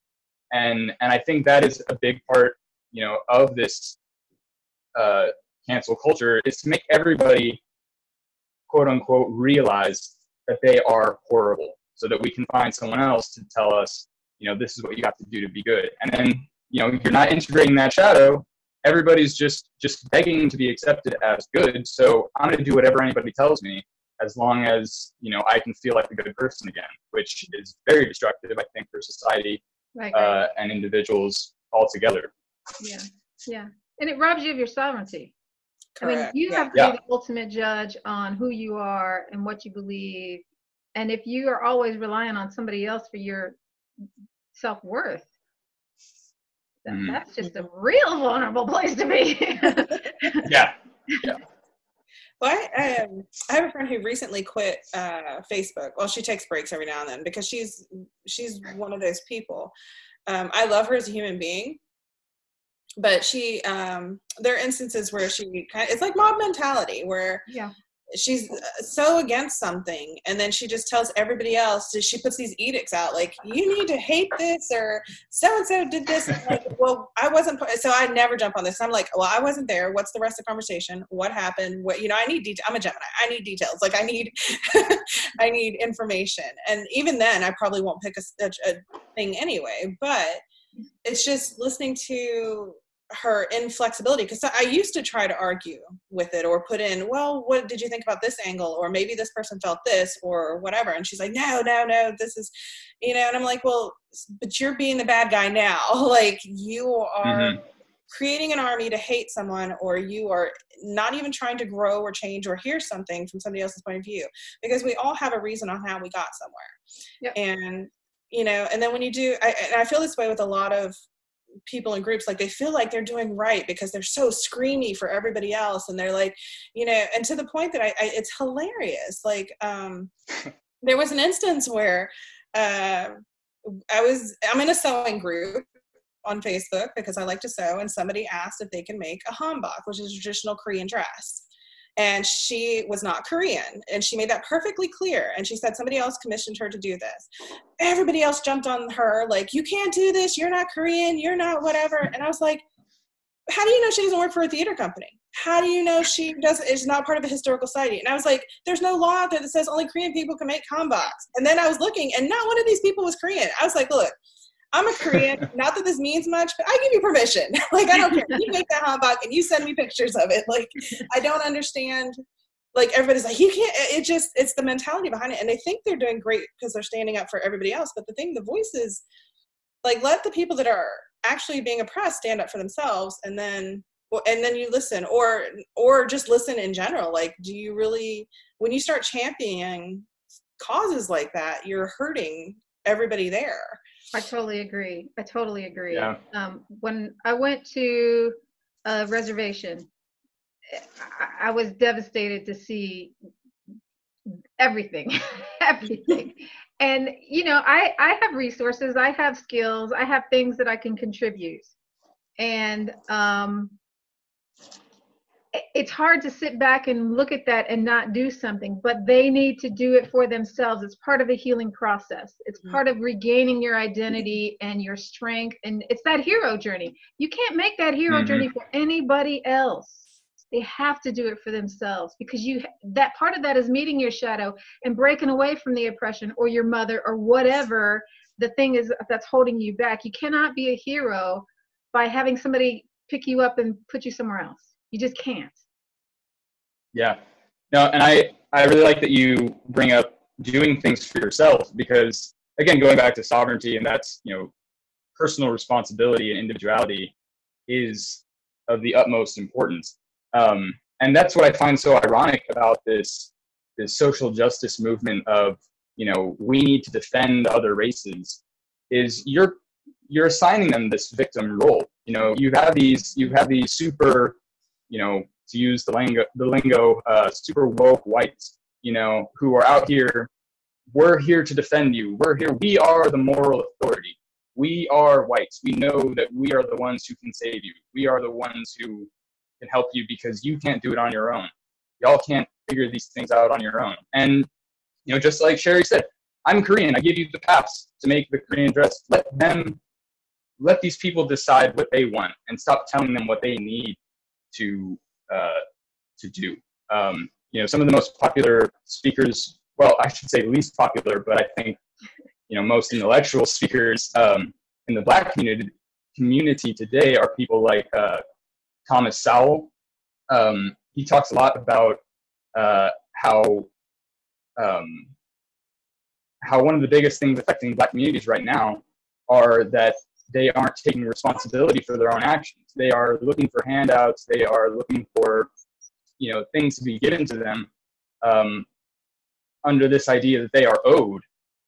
and and i think that is a big part you know of this uh, cancel culture is to make everybody quote unquote realize that they are horrible so that we can find someone else to tell us you know this is what you have to do to be good and then you know you're not integrating that shadow everybody's just just begging to be accepted as good so i'm going to do whatever anybody tells me as long as you know i can feel like a good person again which is very destructive i think for society Right. right. uh, and individuals altogether yeah. Yeah. And it robs you of your sovereignty. I mean, you Yeah. have to be the ultimate judge on who you are and what you believe. And if you are always relying on somebody else for your self worth, Mhm. that's just a real vulnerable place to be. yeah Well, I, um, I have a friend who recently quit uh, Facebook. Well, she takes breaks every now and then because she's she's one of those people. Um, I love her as a human being, but she um, there are instances where she kind of, it's like mob mentality where yeah. She's uh, so against something and then she just tells everybody else she puts these edicts out like you need to hate this or so and so did this. Like well i wasn't so i never jump on this. I'm like well i wasn't there. What's the rest of the conversation? What happened? What you know i need detail i'm a gemini. I need details. Like i need i need information. And even then i probably won't pick a, a, a thing anyway but it's just listening to her inflexibility because I used to try to argue with it or put in, well, what did you think about this angle? Or maybe this person felt this or whatever. And she's like, no, no, no, this is, you know, and I'm like, well, but you're being the bad guy now. like you are Mhm. creating an army to hate someone or you are not even trying to grow or change or hear something from somebody else's point of view because we all have a reason on how we got somewhere. Yep. And, you know, and then when you do, I, and I feel this way with a lot of people in groups like they feel like they're doing right because they're so screamy for everybody else and they're like you know and to the point that i, I it's hilarious like um there was an instance where uh i was i'm in a sewing group on facebook because i like to sew and somebody asked if they can make a hanbok which is a traditional korean dress and she was not korean and she made that perfectly clear and she said somebody else commissioned her to do this. Everybody else jumped on her like you can't do this you're not korean you're not whatever and i was like how do you know she doesn't work for a theater company? How do you know she does is not part of a historical society? And i was like there's no law out there that says only korean people can make hanboks and then i was looking and not one of these people was korean. I was like look i'm a korean not that this means much but i give you permission. Like i don't care. You make that hanbok and you send me pictures of it. Like i don't understand like everybody's like you can't it just it's the mentality behind it. And they think they're doing great because they're standing up for everybody else. But the thing the voices, like let the people that are actually being oppressed stand up for themselves and then and then you listen. Or or just listen in general. Like do you really when you start championing causes like that you're hurting everybody there I totally agree. I totally agree. Yeah. Um, when I went to a reservation, I, I was devastated to see everything, everything. And you know, I I have resources, I have skills, I have things that I can contribute. and um, it's hard to sit back and look at that and not do something but they need to do it for themselves. It's part of the healing process. It's mm-hmm. part of regaining your identity and your strength. And it's that hero journey. You can't make that hero mm-hmm. journey for anybody else. They have to do it for themselves because you that part of that is meeting your shadow and breaking away from the oppression or your mother or whatever the thing is that's holding you back. You cannot be a hero by having somebody pick you up and put you somewhere else you just can't. Yeah. No, and I, I really like that you bring up doing things for yourself because again, going back to sovereignty and that's, you know, personal responsibility and individuality is of the utmost importance. Um, and that's what I find so ironic about this this social justice movement of you know we need to defend other races is you're you're assigning them this victim role you know you have these you have these super you know, to use the lingo, the lingo, uh, super woke whites, you know, who are out here. We're here to defend you. We're here. We are the moral authority. We are whites. We know that we are the ones who can save you. We are the ones who can help you because you can't do it on your own. Y'all can't figure these things out on your own. And, you know, just like Sherry said, I'm Korean. I give you the pass to make the Korean dress. Let them, let these people decide what they want and stop telling them what they need to uh, to do. Um, you know, some of the most popular speakers, well, I should say least popular, but I think you know most intellectual speakers um, in the Black community community today are people like uh, Thomas Sowell. Um, he talks a lot about uh, how um, how one of the biggest things affecting Black communities right now are that they aren't taking responsibility for their own actions. They are looking for handouts. They are looking for, you know, things to be given to them um, under this idea that they are owed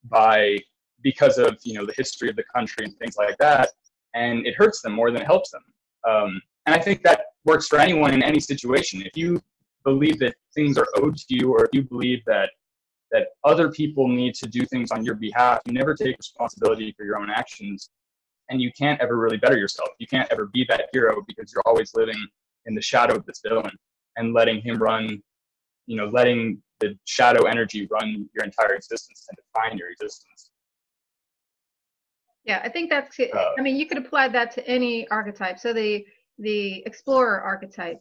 by because of you know the history of the country and things like that, and it hurts them more than it helps them. Um, and I think that works for anyone in any situation. If you believe that things are owed to you, or if you believe that that other people need to do things on your behalf, you never take responsibility for your own actions and you can't ever really better yourself. You can't ever be that hero because you're always living in the shadow of this villain and letting him run, you know, letting the shadow energy run your entire existence and define your existence. Yeah, I think that's. Uh, I mean, you could apply that to any archetype. So the the explorer archetype.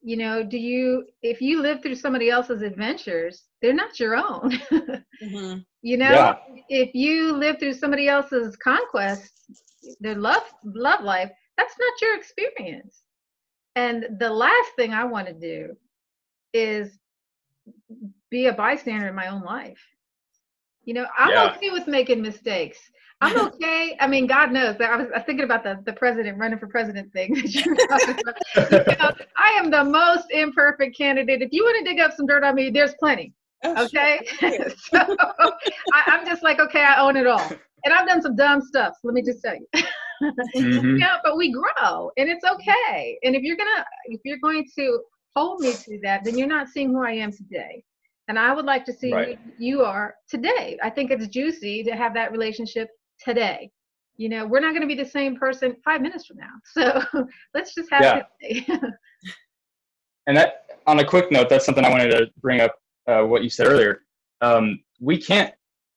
You know, do you if you live through somebody else's adventures, they're not your own. mm-hmm. You know, yeah. if you live through somebody else's conquests, their love love life that's not your experience. And the last thing i want to do is be a bystander in my own life. You know i'm yeah. okay with making mistakes. I'm okay i mean god knows i was, thinking about the, the president running for president thing that you were you know, i am the most imperfect candidate. If you want to dig up some dirt on me there's plenty oh, okay sure. so I, i'm just like okay i own it all and I've done some dumb stuff. So let me just tell you. mm-hmm. Yeah, but we grow, and it's okay. And if you're gonna, if you're going to hold me to that, then you're not seeing who I am today. And I would like to see right. who you are today. I think it's juicy to have that relationship today. You know, we're not going to be the same person five minutes from now. So let's just have yeah. it today. and that, on a quick note, that's something I wanted to bring up. Uh, what you said earlier. Um, we can't,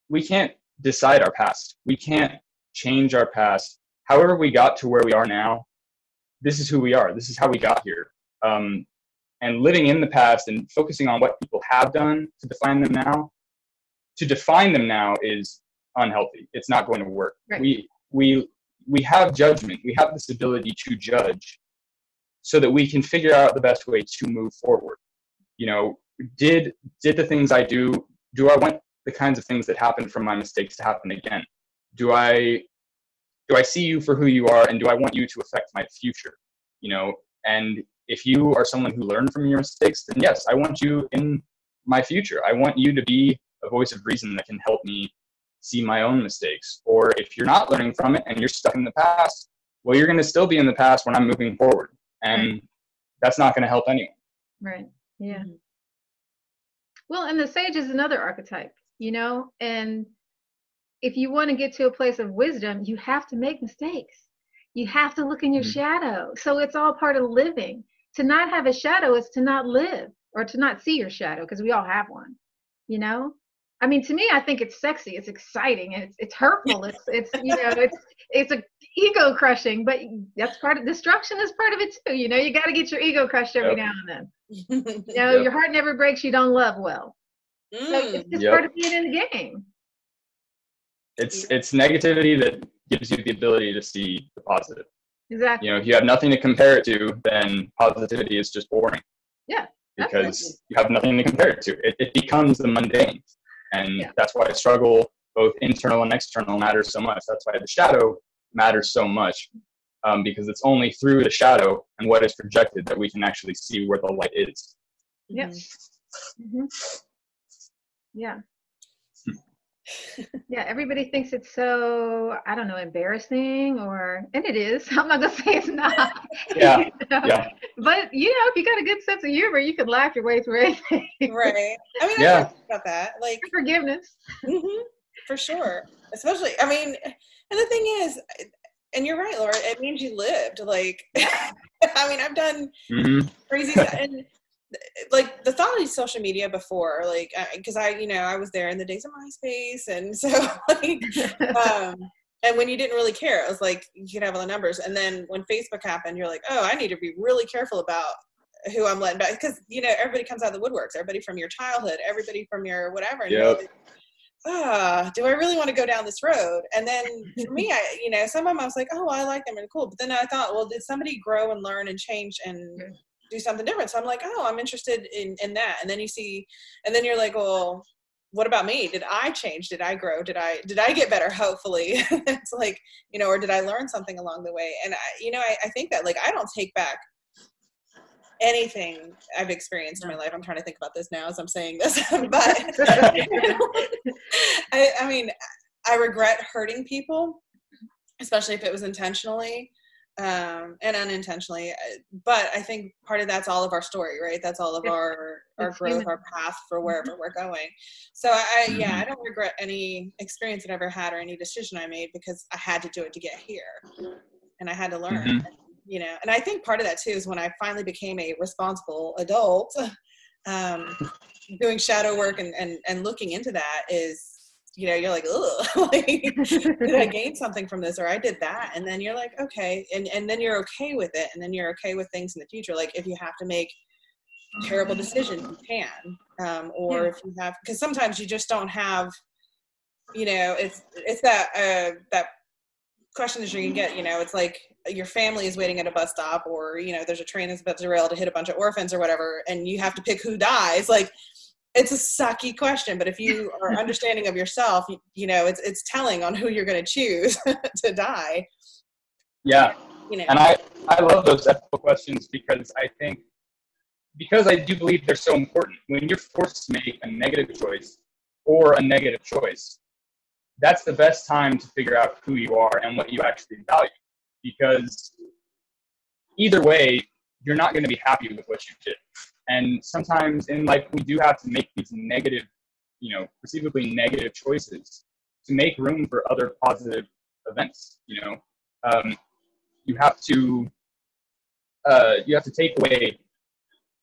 we can't decide our past. We can't change our past. However, we got to where we are now, this is who we are. This is how we got here. Um, and living in the past and focusing on what people have done to define them now, to define them now is unhealthy. It's not going to work. Right. We we we have judgment. We have this ability to judge, so that we can figure out the best way to move forward. You know, did did the things I do do I want the kinds of things that happen from my mistakes to happen again? Do I do I see you for who you are and do I want you to affect my future? You know, and if you are someone who learned from your mistakes, then yes, I want you in my future. I want you to be a voice of reason that can help me see my own mistakes. Or if you're not learning from it and you're stuck in the past, well, you're going to still be in the past when I'm moving forward. And that's not going to help anyone. Right. Mm-hmm. Yeah. Mm-hmm. Well, and the sage is another archetype you know and if you want to get to a place of wisdom you have to make mistakes you have to look in your Mhm. shadow. So it's all part of living. To not have a shadow is to not live or to not see your shadow because we all have one. You know? I mean, to me, I think it's sexy. It's exciting. It's it's hurtful. It's it's you know it's it's a ego crushing. But that's part of destruction is part of it too. You know, you got to get your ego crushed every Yep. now and then. You know, Yep. your heart never breaks. You don't love well. So Mm. it's just Yep. part of being in the game. It's it's negativity that gives you the ability to see the positive. Exactly. You know, if you have nothing to compare it to, then positivity is just boring. Yeah, Because absolutely. you have nothing to compare it to. It, it becomes the mundane. And Yeah. that's why struggle, both internal and external, matters so much. That's why the shadow matters so much. Um, because it's only through the shadow and what is projected that we can actually see where the light is. Yeah. Mhm. hmm Yeah. yeah, everybody thinks it's so, I don't know, embarrassing or, and it is. I'm not going to say it's not. Yeah, You know? yeah. But, you know, if you got a good sense of humor, you can laugh your way through anything. Right. I mean, I Yeah. think about that. Like, Forgiveness. hmm for sure. Especially, I mean, and the thing is, and you're right, Laura. It means you lived. Like, I mean, I've done hmm crazy stuff, and like the thought of social media before, like, because I, you know, I was there in the days of MySpace, and so like, um, and when you didn't really care, it was like you could have all the numbers, and then when Facebook happened, you're like, oh, I need to be really careful about who I'm letting back because you know everybody comes out of the woodworks, everybody from your childhood, everybody from your whatever. And Yep. Ah, do I really want to go down this road? And then for me, I, you know, some of them I was like, oh, I like them and cool. But then I thought, well, did somebody grow and learn and change and do something different? So I'm like, oh, I'm interested in, in that. And then you see, and then you're like, well, what about me? Did I change? Did I grow? Did I, did I get better? Hopefully it's like, you know, or did I learn something along the way? And I, you know, I, I think that like, I don't take back anything I've experienced in my life. I'm trying to think about this now as I'm saying this, but I, I mean, I regret hurting people, especially if it was intentionally um, and unintentionally. Uh, But I think part of that's all of our story, right? That's all of our our growth, our path for wherever we're going. So I, I yeah, Mhm. I don't regret any experience that I ever had or any decision I made because I had to do it to get here, and I had to learn. Mhm. You know, and I think part of that too is when I finally became a responsible adult. Um, doing shadow work and, and, and looking into that is you know you're like ugh like, did i gain something from this? Or i did that. And then you're like okay. And, and then you're okay with it. And then you're okay with things in the future. Like if you have to make terrible decisions you can. Um, or Yeah. if you have because sometimes you just don't have you know it's it's that uh, that question that you can get you know it's like your family is waiting at a bus stop or you know there's a train that's about to derail to hit a bunch of orphans or whatever and you have to pick who dies like it's a sucky question but if you are understanding of yourself you, you know it's it's telling on who you're going to choose to die Yeah. you know And I, I love those ethical questions because I think, because I do believe they're so important. When you're forced to make a negative choice or a negative choice, that's the best time to figure out who you are and what you actually value. Because either way, you're not going to be happy with what you did. And sometimes in life, we do have to make these negative, you know, perceivably negative choices to make room for other positive events. You know, um, you have to uh, you have to take away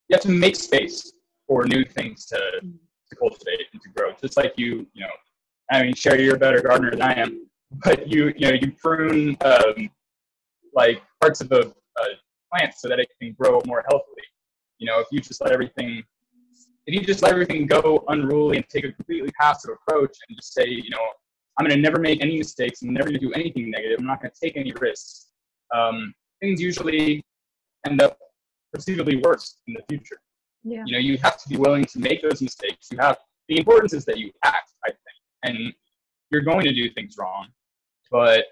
you have to make space for new things to, to cultivate and to grow just like you you know i mean sherry you're a better gardener than i am but you you know you prune um, like parts of a, a plant so that it can grow more healthily you know if you just let everything if you just let everything go unruly and take a completely passive approach and just say you know i'm going to never make any mistakes i'm never going to do anything negative i'm not going to take any risks um, things usually end up perceivably worse in the future. yeah. You know, you have to be willing to make those mistakes. You have the importance is that you act, and you're going to do things wrong, but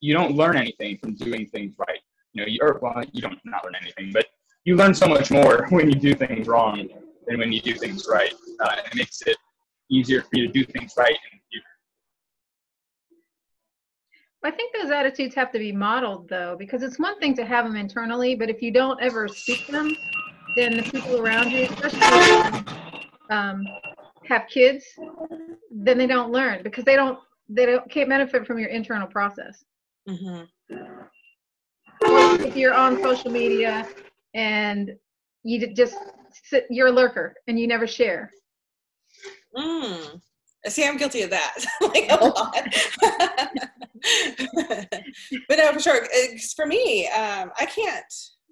you don't learn anything from doing things right. You know, you or well, you don't not learn anything, but you learn so much more when you do things wrong than when you do things right. Uh, it makes it easier for you to do things right. I think those attitudes have to be modeled though, because it's one thing to have them internally, but if you don't ever speak them, then the people around you, especially um, have kids, then they don't learn because they don't they don't can't benefit from your internal process. hmm if you're on social media and you just sit, you're a lurker and you never share. Mm. See, I'm guilty of that, like a lot. but no, for sure. It's, for me, um, I can't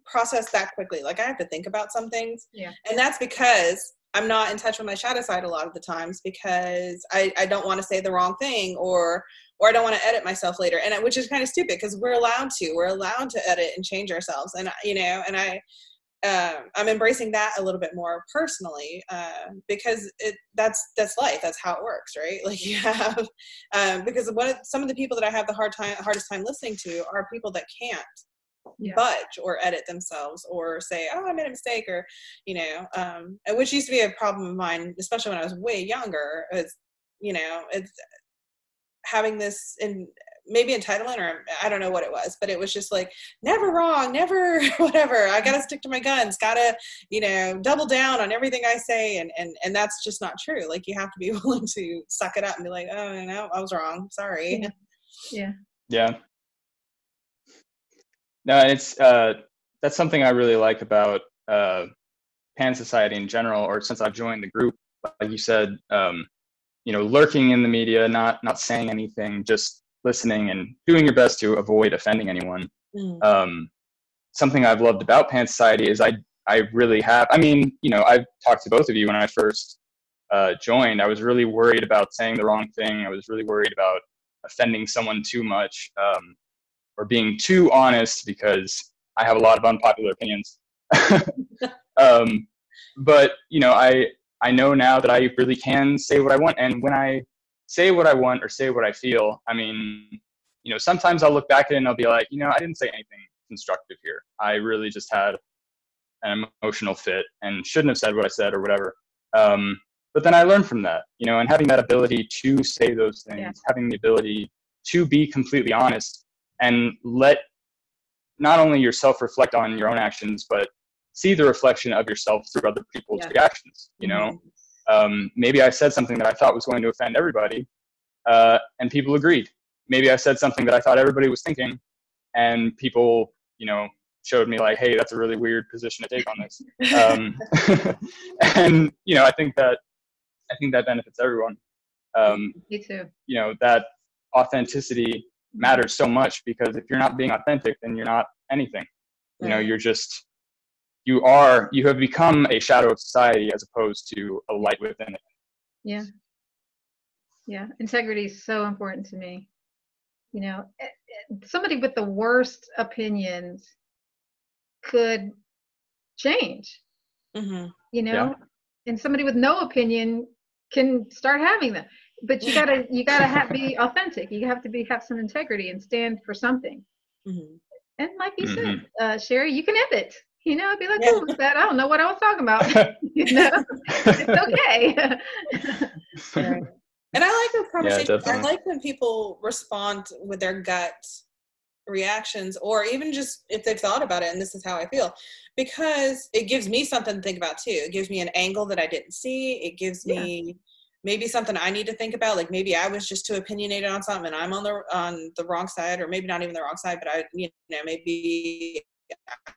process that quickly. Like I have to think about some things. Yeah. And that's because I'm not in touch with my shadow side a lot of the times because I, I don't want to say the wrong thing or or I don't want to edit myself later. And which is kind of stupid because we're allowed to. We're allowed to edit and change ourselves. And you know, and I um, I'm embracing that a little bit more personally uh, because it that's that's life. That's how it works, right? Like you have um, because of, some of the people that I have the hard time hardest time listening to are people that can't yeah. budge or edit themselves or say, "Oh, I made a mistake," or you know, um, which used to be a problem of mine, especially when I was way younger. It's you know, it's having this in maybe entitlement or I don't know what it was, but it was just like never wrong, never whatever. I got to stick to my guns, got to, you know, double down on everything I say. And, and, and that's just not true. Like you have to be willing to suck it up and be like, oh, no, I was wrong. Sorry. Yeah. Yeah. yeah. No, it's, uh, that's something I really like about, uh, pan society in general, or since I've joined the group, like you said, um, you know, lurking in the media, not, not saying anything, just listening and doing your best to avoid offending anyone. Mm. Um, something I've loved about Pan Society is I I really have. I mean, you know, I've talked to both of you when I first uh, joined. I was really worried about saying the wrong thing. I was really worried about offending someone too much um, or being too honest because I have a lot of unpopular opinions. um, but you know, I I know now that I really can say what I want, and when I say what I want or say what I feel. I mean, you know, sometimes I'll look back at it and I'll be like, you know, I didn't say anything constructive here. I really just had an emotional fit and shouldn't have said what I said or whatever. Um, but then I learned from that, you know, and having that ability to say those things, yeah. having the ability to be completely honest and let not only yourself reflect on your own actions, but see the reflection of yourself through other people's yeah. reactions, you know, um, maybe I said something that I thought was going to offend everybody, uh, and people agreed. Maybe I said something that I thought everybody was thinking, and people, you know, showed me like, "Hey, that's a really weird position to take on this." Um, and you know, I think that I think that benefits everyone. Um, me too. You know that authenticity matters so much because if you're not being authentic, then you're not anything. You know, you're just you are you have become a shadow of society as opposed to a light within it yeah yeah integrity is so important to me you know eh, eh, somebody with the worst opinions could change mm-hmm. you know yeah. and somebody with no opinion can start having them but you gotta you gotta have, be authentic you have to be have some integrity and stand for something mm-hmm. and like you mm-hmm. said uh, sherry you can edit you know, I'd be like, "Oh, that I don't know what I was talking about." you know, it's okay. and I like the conversation. Yeah, I like when people respond with their gut reactions, or even just if they've thought about it, and this is how I feel, because it gives me something to think about too. It gives me an angle that I didn't see. It gives me. Maybe something I need to think about, like maybe I was just too opinionated on something, and I'm on the on the wrong side, or maybe not even the wrong side, but I, you know, maybe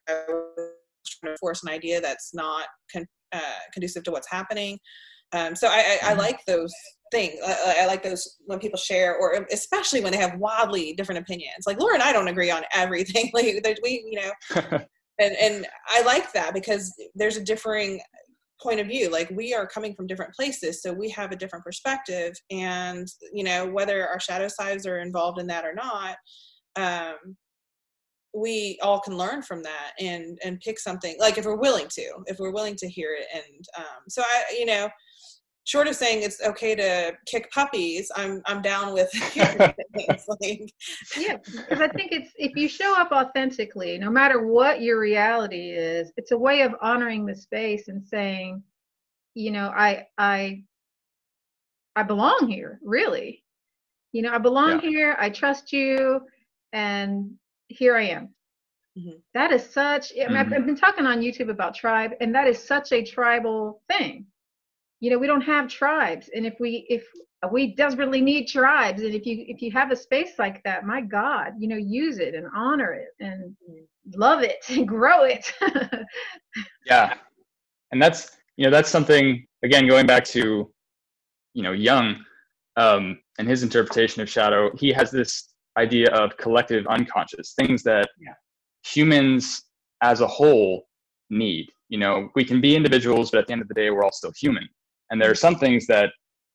I was trying to force an idea that's not con- uh, conducive to what's happening. Um, so I, I, I, mm-hmm. like those things. I, I, like those when people share, or especially when they have wildly different opinions. Like Laura and I don't agree on everything. Like we, you know, and and I like that because there's a differing point of view. Like we are coming from different places, so we have a different perspective. And you know, whether our shadow sides are involved in that or not, um, we all can learn from that and and pick something like if we're willing to if we're willing to hear it and um, so i you know short of saying it's okay to kick puppies i'm i'm down with things like yeah because i think it's if you show up authentically no matter what your reality is it's a way of honoring the space and saying you know i i i belong here really you know i belong yeah. here i trust you and here I am. Mm-hmm. That is such, I mean, mm-hmm. I've been talking on YouTube about tribe, and that is such a tribal thing. You know we don't have tribes. And if we if we desperately need tribes and if you if you have a space like that my god you know use it and honor it and love it and grow it. Yeah. And that's you know that's something again going back to you know Jung um, and his interpretation of shadow he has this idea of collective unconscious things that yeah. humans as a whole need. You know we can be individuals but at the end of the day we're all still human and there are some things that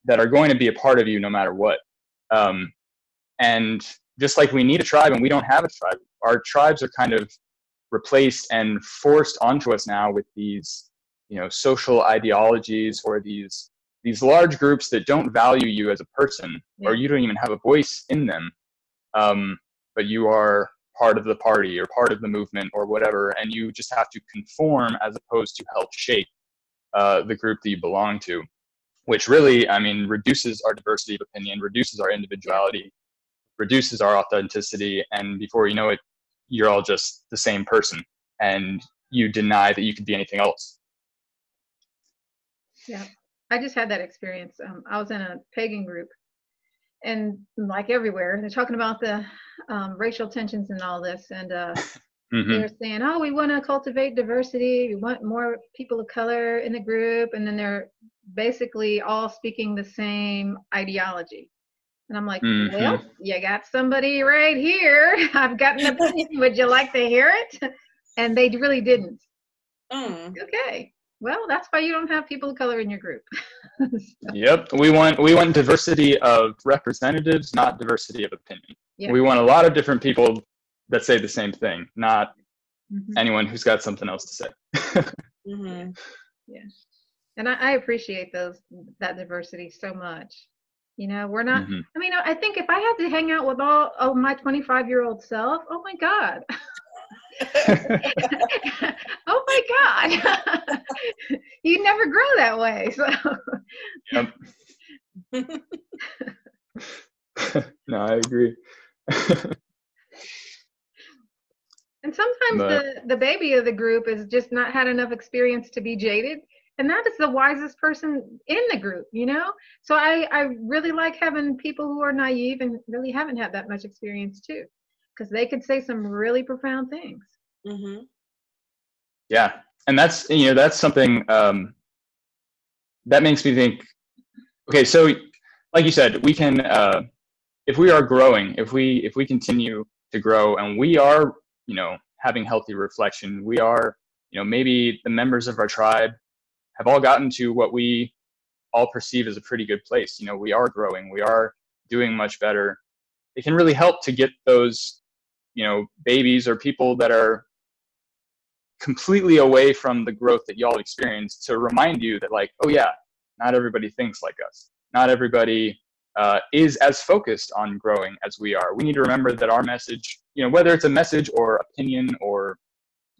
that are going to be a part of you no matter what. Um, and just like we need a tribe and we don't have a tribe our tribes are kind of replaced and forced onto us now with these you know social ideologies or these these large groups that don't value you as a person or you don't even have a voice in them. Um, but you are part of the party or part of the movement or whatever and you just have to conform as opposed to help shape uh, the group that you belong to which really i mean reduces our diversity of opinion reduces our individuality reduces our authenticity and before you know it you're all just the same person and you deny that you could be anything else. Yeah. I just had that experience. Um, i was in a pagan group and like everywhere they're talking about the um, racial tensions and all this and uh, mm-hmm. they're saying oh we want to cultivate diversity we want more people of color in the group and then they're basically all speaking the same ideology and I'm like, mm-hmm. well, you got somebody right here. I've got an opinion. Would you like to hear it? And they really didn't. Mm. Okay. Well, that's why you don't have people of color in your group. so. Yep. We want we want diversity of representatives, not diversity of opinion. Yeah. We want a lot of different people that say the same thing, not mm-hmm. anyone who's got something else to say. mm-hmm. Yeah. And I, I appreciate those that diversity so much. You know, we're not, mm-hmm. I mean, I think if I had to hang out with all of my 25 year old self, oh my God. oh my God. you never grow that way. So, yep. no, I agree. And sometimes but, the, the baby of the group has just not had enough experience to be jaded and that is the wisest person in the group you know so i i really like having people who are naive and really haven't had that much experience too because they could say some really profound things mm-hmm. yeah and that's you know that's something um, that makes me think okay so like you said we can uh, if we are growing if we if we continue to grow and we are you know having healthy reflection we are you know maybe the members of our tribe have all gotten to what we all perceive as a pretty good place. You know, we are growing, we are doing much better. It can really help to get those, you know, babies or people that are completely away from the growth that y'all experienced to remind you that, like, oh yeah, not everybody thinks like us. Not everybody uh, is as focused on growing as we are. We need to remember that our message, you know, whether it's a message or opinion or,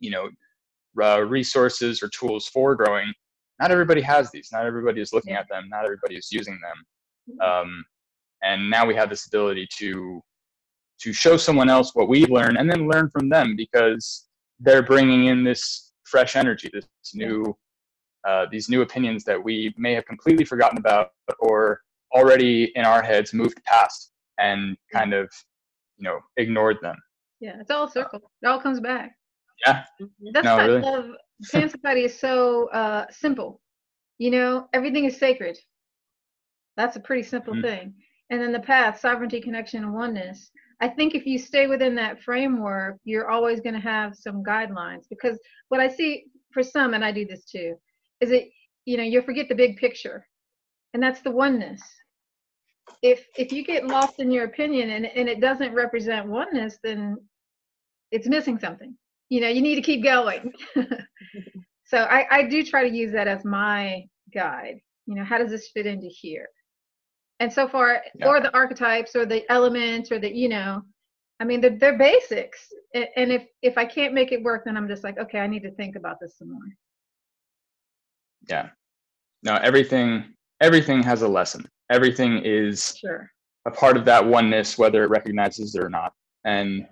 you know, uh, resources or tools for growing, not everybody has these. Not everybody is looking at them. Not everybody is using them. Mm-hmm. Um, and now we have this ability to to show someone else what we learn and then learn from them because they're bringing in this fresh energy, this new uh, these new opinions that we may have completely forgotten about or already in our heads moved past and kind of you know ignored them. Yeah, it's all a circle. It all comes back. Yeah. That's no, why really. I love Pan Society is so uh, simple. You know, everything is sacred. That's a pretty simple mm-hmm. thing. And then the path, sovereignty, connection, and oneness. I think if you stay within that framework, you're always going to have some guidelines. Because what I see for some, and I do this too, is that you know you forget the big picture, and that's the oneness. If if you get lost in your opinion and and it doesn't represent oneness, then it's missing something. You know you need to keep going. So I, I do try to use that as my guide. You know how does this fit into here? And so far yeah. or the archetypes or the elements or the you know i mean they're, they're basics. And if if i can't make it work then i'm just like okay i need to think about this some more. Yeah. No everything everything has a lesson everything is sure. a part of that oneness whether it recognizes it or not and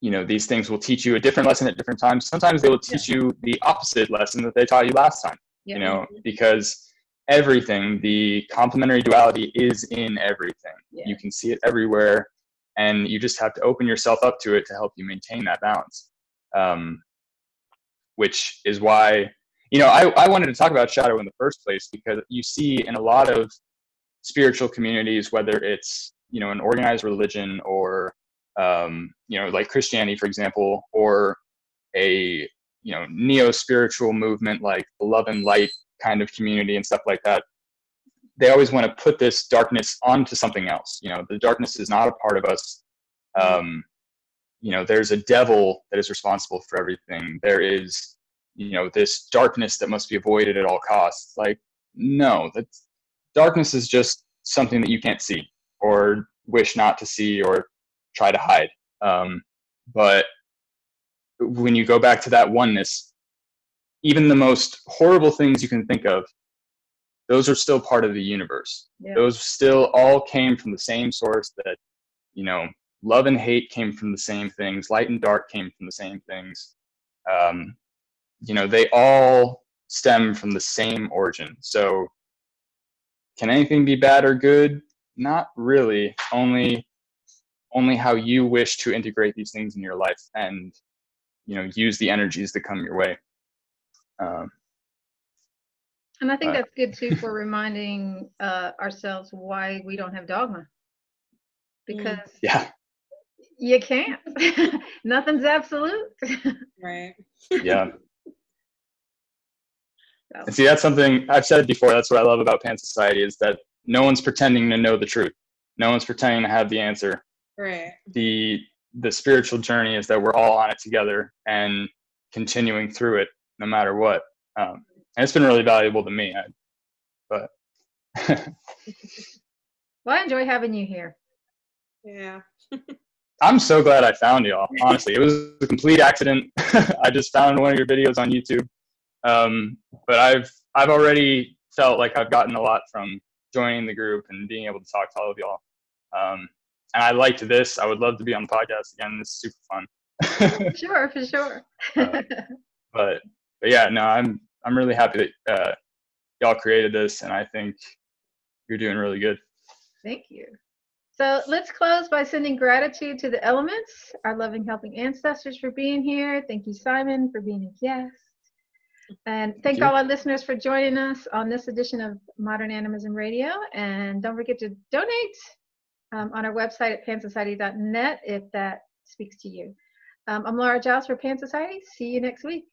you know these things will teach you a different lesson at different times sometimes they will teach yeah. you the opposite lesson that they taught you last time yeah. you know because everything. The complementary duality is in everything. Yeah. You can see it everywhere, and you just have to open yourself up to it to help you maintain that balance. Um, which is why you know I, I wanted to talk about shadow in the first place because you see in a lot of spiritual communities, whether it's you know an organized religion or um, you know like Christianity, for example, or a you know neo spiritual movement like love and light kind of community and stuff like that they always want to put this darkness onto something else. You know the darkness is not a part of us. Um, you know there's a devil that is responsible for everything. There is you know this darkness that must be avoided at all costs like no that darkness is just something that you can't see or wish not to see or try to hide um, but when you go back to that oneness, even the most horrible things you can think of, those are still part of the universe. Yeah. Those still all came from the same source that, you know, love and hate came from the same things, light and dark came from the same things. Um, you know, they all stem from the same origin. So, can anything be bad or good? Not really. Only, only how you wish to integrate these things in your life and you know use the energies that come your way um, and I think uh, that's good too for reminding uh, ourselves why we don't have dogma. Because yeah you can't. Nothing's absolute. Right. yeah So, and see that's something i've said before that's what i love about pan society is that no one's pretending to know the truth. No one's pretending to have the answer. Right. the the spiritual journey is that we're all on it together and continuing through it no matter what. Um, and it's been really valuable to me I, but well, I enjoy having you here. Yeah. i'm so glad i found y'all honestly. It was a complete accident. I just found one of your videos on youtube um, but i've i've already felt like i've gotten a lot from joining the group and being able to talk to all of y'all um, and i liked this i would love to be on the podcast again this is super fun Sure, for sure. Uh, but but yeah, no, I'm I'm really happy that uh, y'all created this, and I think you're doing really good. Thank you. So let's close by sending gratitude to the elements, our loving, helping ancestors for being here. Thank you, Simon, for being a guest. And thank, you. all our listeners for joining us on this edition of Modern Animism Radio. And don't forget to donate um, on our website at pansociety.net if that speaks to you. Um, I'm Laura Giles for Pan Society. See you next week.